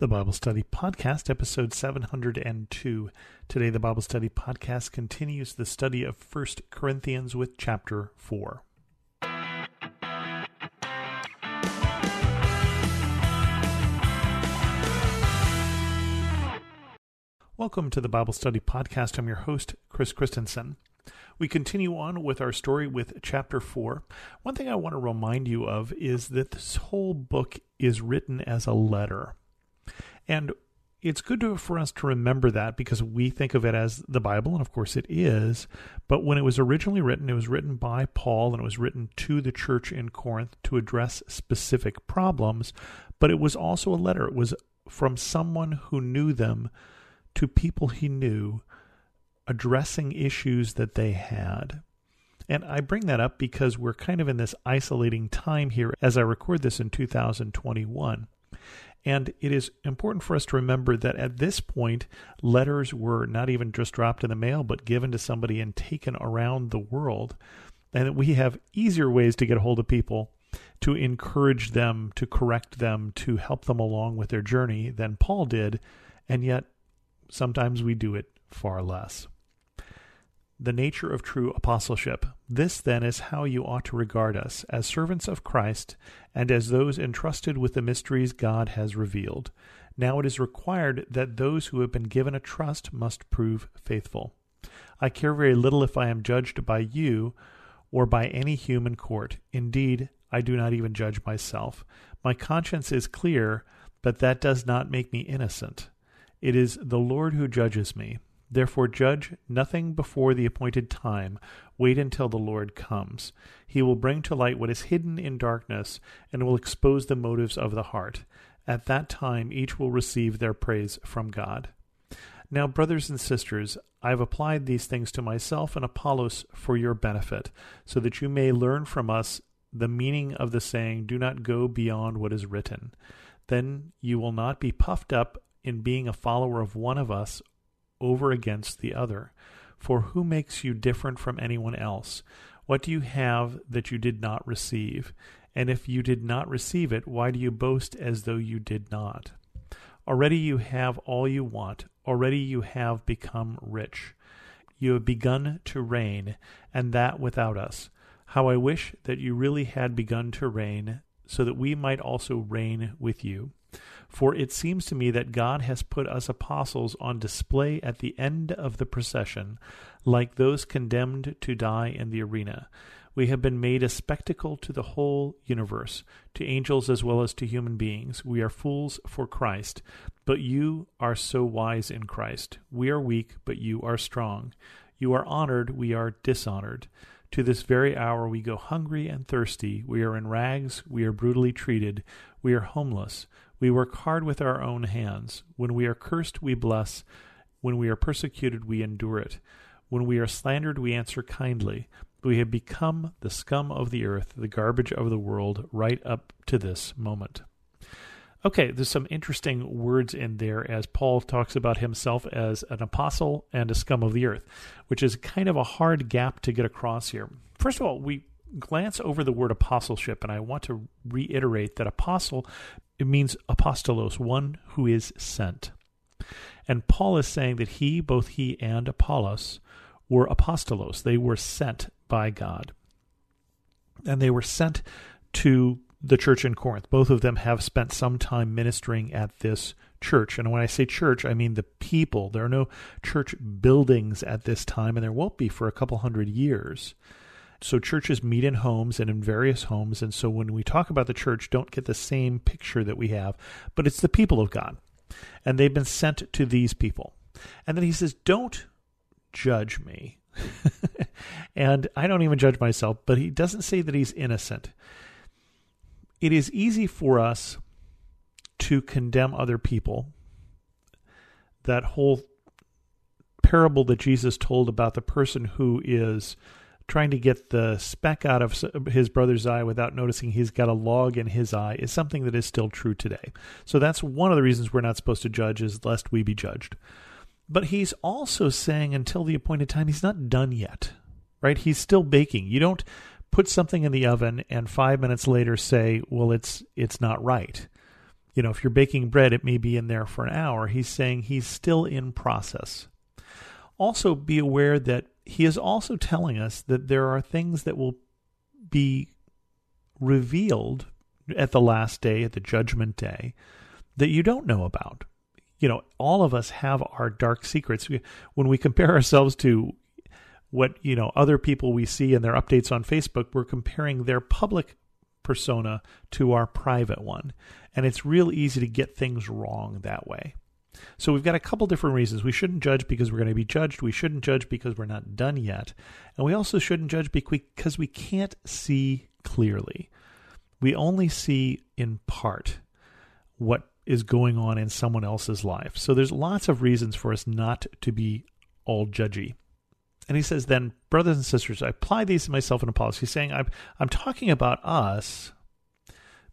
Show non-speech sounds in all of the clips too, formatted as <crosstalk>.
the Bible Study Podcast, episode 702. Today, the Bible Study Podcast continues the study of 1 Corinthians with chapter 4. Welcome to the Bible Study Podcast. I'm your host, Chris Christensen. We continue on with our story with chapter 4. One thing I want to remind you of is that this whole book is written as a letter. And it's good to, for us to remember that because we think of it as the Bible, and of course it is. But when it was originally written, it was written by Paul and it was written to the church in Corinth to address specific problems. But it was also a letter. It was from someone who knew them to people he knew, addressing issues that they had. And I bring that up because we're kind of in this isolating time here as I record this in 2021. And it is important for us to remember that at this point, letters were not even just dropped in the mail, but given to somebody and taken around the world. And that we have easier ways to get a hold of people, to encourage them, to correct them, to help them along with their journey than Paul did. And yet, sometimes we do it far less the nature of true apostleship. This, then, is how you ought to regard us, as servants of Christ, and as those entrusted with the mysteries God has revealed. Now it is required that those who have been given a trust must prove faithful. I care very little if I am judged by you or by any human court. Indeed, I do not even judge myself. My conscience is clear, but that does not make me innocent. It is the Lord who judges me. Therefore, judge nothing before the appointed time. Wait until the Lord comes. He will bring to light what is hidden in darkness and will expose the motives of the heart. At that time, each will receive their praise from God. Now, brothers and sisters, I have applied these things to myself and Apollos for your benefit, so that you may learn from us the meaning of the saying, Do not go beyond what is written. Then you will not be puffed up in being a follower of one of us over against the other. For who makes you different from anyone else? What do you have that you did not receive? And if you did not receive it, why do you boast as though you did not? Already you have all you want. Already you have become rich. You have begun to reign, and that without us. How I wish that you really had begun to reign, so that we might also reign with you. For it seems to me that God has put us apostles on display at the end of the procession, like those condemned to die in the arena. We have been made a spectacle to the whole universe, to angels as well as to human beings. We are fools for Christ, but you are so wise in Christ. We are weak, but you are strong. You are honored, we are dishonored. To this very hour we go hungry and thirsty. We are in rags, we are brutally treated, we are homeless. We work hard with our own hands. When we are cursed, we bless. When we are persecuted, we endure it. When we are slandered, we answer kindly. We have become the scum of the earth, the garbage of the world, right up to this moment. Okay, there's some interesting words in there as Paul talks about himself as an apostle and a scum of the earth, which is kind of a hard gap to get across here. First of all, we glance over the word apostleship, and I want to reiterate that apostle it means apostolos, one who is sent. And Paul is saying that he, both he and Apollos, were apostolos. They were sent by God. And they were sent to the church in Corinth. Both of them have spent some time ministering at this church. And when I say church, I mean the people. There are no church buildings at this time, and there won't be for a couple hundred years. So churches meet in homes and in various homes. And so when we talk about the church, don't get the same picture that we have, but it's the people of God. And they've been sent to these people. And then he says, Don't judge me. <laughs> and I don't even judge myself, but he doesn't say that he's innocent. It is easy for us to condemn other people. That whole parable that Jesus told about the person who is trying to get the speck out of his brother's eye without noticing he's got a log in his eye is something that is still true today. So that's one of the reasons we're not supposed to judge is lest we be judged. But he's also saying until the appointed time he's not done yet. Right? He's still baking. You don't put something in the oven and 5 minutes later say, "Well, it's it's not right." You know, if you're baking bread, it may be in there for an hour. He's saying he's still in process. Also, be aware that he is also telling us that there are things that will be revealed at the last day, at the judgment day, that you don't know about. You know, all of us have our dark secrets. When we compare ourselves to what, you know, other people we see in their updates on Facebook, we're comparing their public persona to our private one. And it's real easy to get things wrong that way. So we've got a couple different reasons. We shouldn't judge because we're going to be judged. We shouldn't judge because we're not done yet. And we also shouldn't judge because we can't see clearly. We only see in part what is going on in someone else's life. So there's lots of reasons for us not to be all judgy. And he says, then, brothers and sisters, I apply these to myself in Apollos. He's saying, I'm, I'm talking about us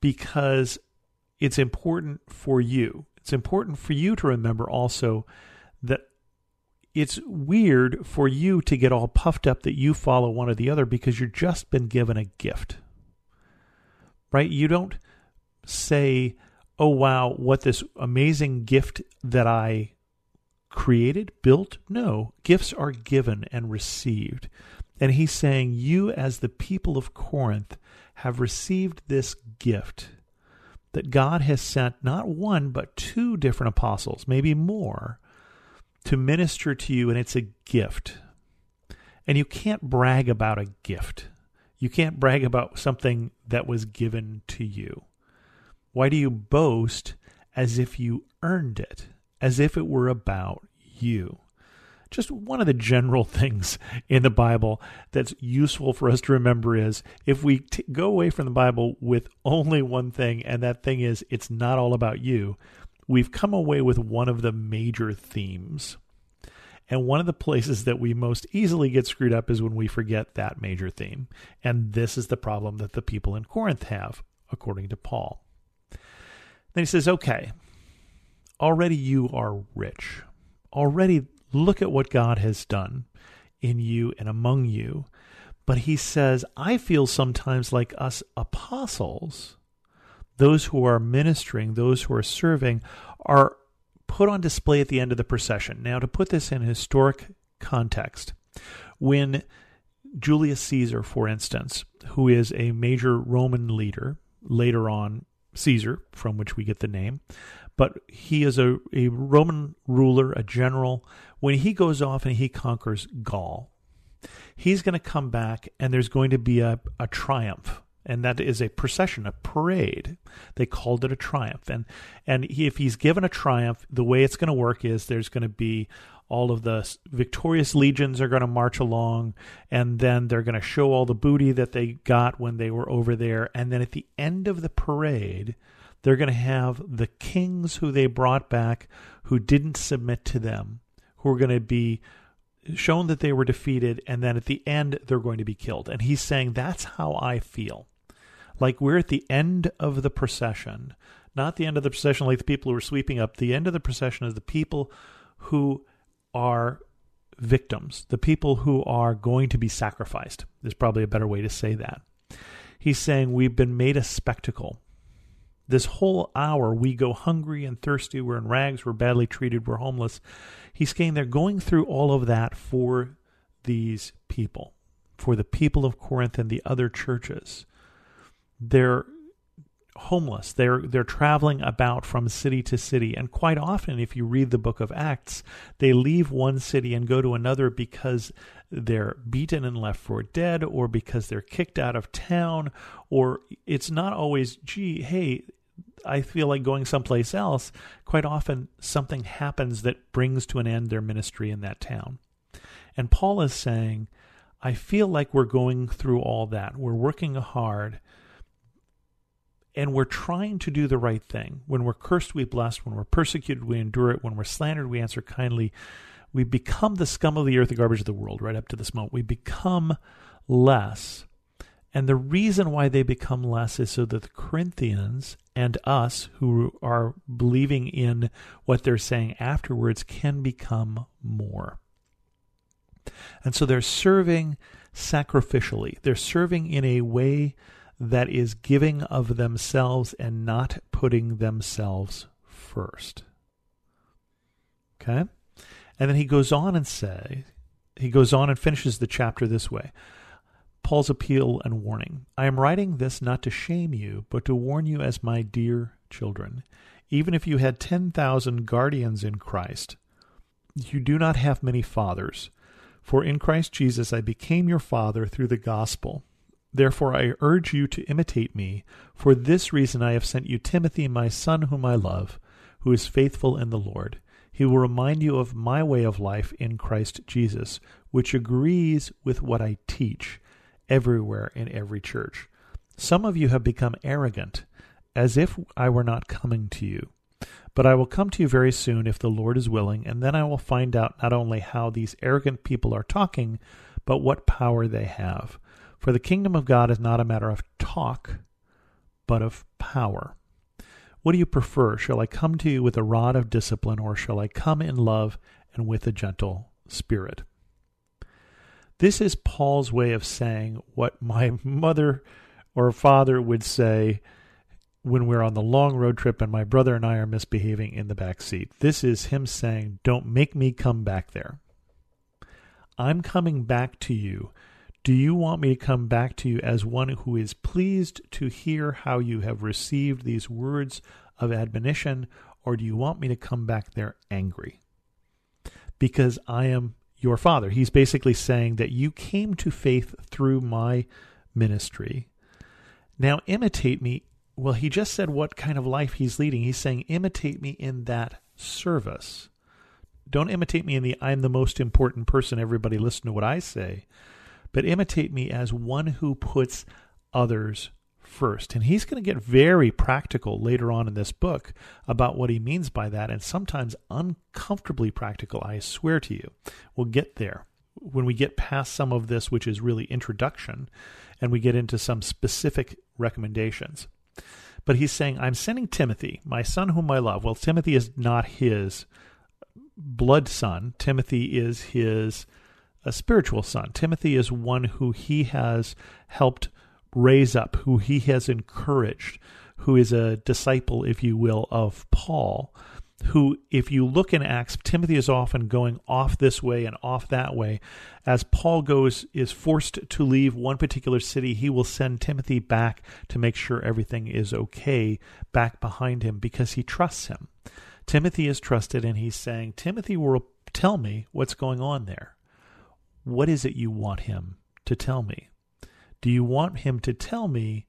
because it's important for you. It's important for you to remember also that it's weird for you to get all puffed up that you follow one or the other because you've just been given a gift. Right? You don't say, oh, wow, what this amazing gift that I created, built? No, gifts are given and received. And he's saying, You, as the people of Corinth, have received this gift that God has sent not one, but two different apostles, maybe more, to minister to you, and it's a gift. And you can't brag about a gift. You can't brag about something that was given to you. Why do you boast as if you earned it, as if it were about you? Just one of the general <laughs> things in the Bible that's useful for us to remember is if we t- go away from the Bible with only one thing, and that thing is it's not all about you, we've come away with one of the major themes. And one of the places that we most easily get screwed up is when we forget that major theme. And this is the problem that the people in Corinth have, according to Paul. Then he says, okay, already you are rich. Already look at what God has done in you and among you. But he says, I feel sometimes like us apostles, those who are ministering, those who are serving, are put on display at the end of the procession. Now, to put this in historic context, when Julius Caesar, for instance, who is a major Roman leader, later on Caesar, from which we get the name, but he is a, a Roman ruler, a general. When he goes off and he conquers Gaul, he's going to come back and there's going to be a, a triumph. And that is a procession, a parade. They called it a triumph. And and he, if he's given a triumph, the way it's going to work is there's going to be all of the victorious legions are going to march along and then they're going to show all the booty that they got when they were over there and then at the end of the parade they're going to have the kings who they brought back who didn't submit to them, who are going to be shown that they were defeated, and then at the end, they're going to be killed. And he's saying, That's how I feel. Like we're at the end of the procession, not the end of the procession like the people who are sweeping up. The end of the procession is the people who are victims, the people who are going to be sacrificed. There's probably a better way to say that. He's saying, We've been made a spectacle. This whole hour, we go hungry and thirsty. We're in rags. We're badly treated. We're homeless. He's saying they're going through all of that for these people, for the people of Corinth and the other churches. They're homeless. They're they're traveling about from city to city, and quite often, if you read the book of Acts, they leave one city and go to another because they're beaten and left for dead, or because they're kicked out of town, or it's not always, gee, hey, I feel like going someplace else, quite often something happens that brings to an end their ministry in that town. And Paul is saying, I feel like we're going through all that. We're working hard and we're trying to do the right thing. When we're cursed, we bless. When we're persecuted, we endure it. When we're slandered, we answer kindly. We become the scum of the earth, the garbage of the world, right up to this moment. We become less and the reason why they become less is so that the Corinthians and us, who are believing in what they're saying afterwards, can become more. And so they're serving sacrificially. They're serving in a way that is giving of themselves and not putting themselves first. Okay? And then he goes on and say, he goes on and finishes the chapter this way. Paul's appeal and warning. I am writing this not to shame you, but to warn you as my dear children. Even if you had 10,000 guardians in Christ, you do not have many fathers. For in Christ Jesus I became your father through the gospel. Therefore I urge you to imitate me. For this reason I have sent you Timothy, my son, whom I love, who is faithful in the Lord. He will remind you of my way of life in Christ Jesus, which agrees with what I teach everywhere in every church. Some of you have become arrogant, as if I were not coming to you. But I will come to you very soon if the Lord is willing, and then I will find out not only how these arrogant people are talking, but what power they have. For the kingdom of God is not a matter of talk, but of power. What do you prefer? Shall I come to you with a rod of discipline, or shall I come in love and with a gentle spirit? This is Paul's way of saying what my <laughs> mother or father would say when we're on the long road trip and my brother and I are misbehaving in the back seat. This is him saying, Don't make me come back there. I'm coming back to you. Do you want me to come back to you as one who is pleased to hear how you have received these words of admonition, or do you want me to come back there angry? Because I am your father. He's basically saying that you came to faith through my ministry. Now imitate me well, he just said what kind of life he's leading. He's saying, imitate me in that service. Don't imitate me in the I'm the most important person, everybody listen to what I say, but imitate me as one who puts others first. And he's going to get very practical later on in this book about what he means by that, and sometimes uncomfortably practical, I swear to you. We'll get there when we get past some of this, which is really introduction, and we get into some specific recommendations. But he's saying, I'm sending Timothy, my son whom I love. Well, Timothy is not his blood son, Timothy is his a spiritual son. Timothy is one who he has helped raise up, who he has encouraged, who is a disciple, if you will, of Paul who, if you look in Acts, Timothy is often going off this way and off that way. As Paul goes, is forced to leave one particular city, he will send Timothy back to make sure everything is okay back behind him because he trusts him. Timothy is trusted, and he's saying, Timothy will tell me what's going on there. What is it you want him to tell me? Do you want him to tell me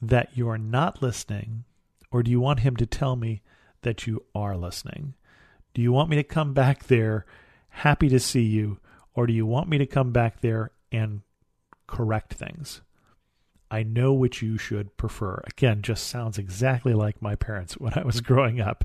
that you're not listening, or do you want him to tell me that you are listening. Do you want me to come back there happy to see you, or do you want me to come back there and correct things? I know which you should prefer. Again, just sounds exactly like my parents when I was growing up.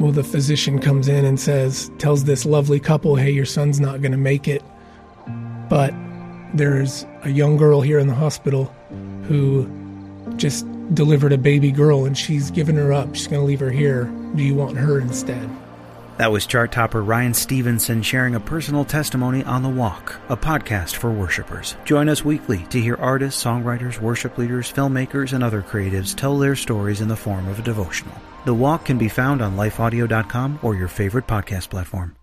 Well, the physician comes in and says, tells this lovely couple, hey, your son's not going to make it. But there's a young girl here in the hospital who just delivered a baby girl and she's given her up. She's going to leave her here. Do you want her instead? That was chart topper Ryan Stevenson sharing a personal testimony on The Walk, a podcast for worshipers. Join us weekly to hear artists, songwriters, worship leaders, filmmakers, and other creatives tell their stories in the form of a devotional. The Walk can be found on lifeaudio.com or your favorite podcast platform.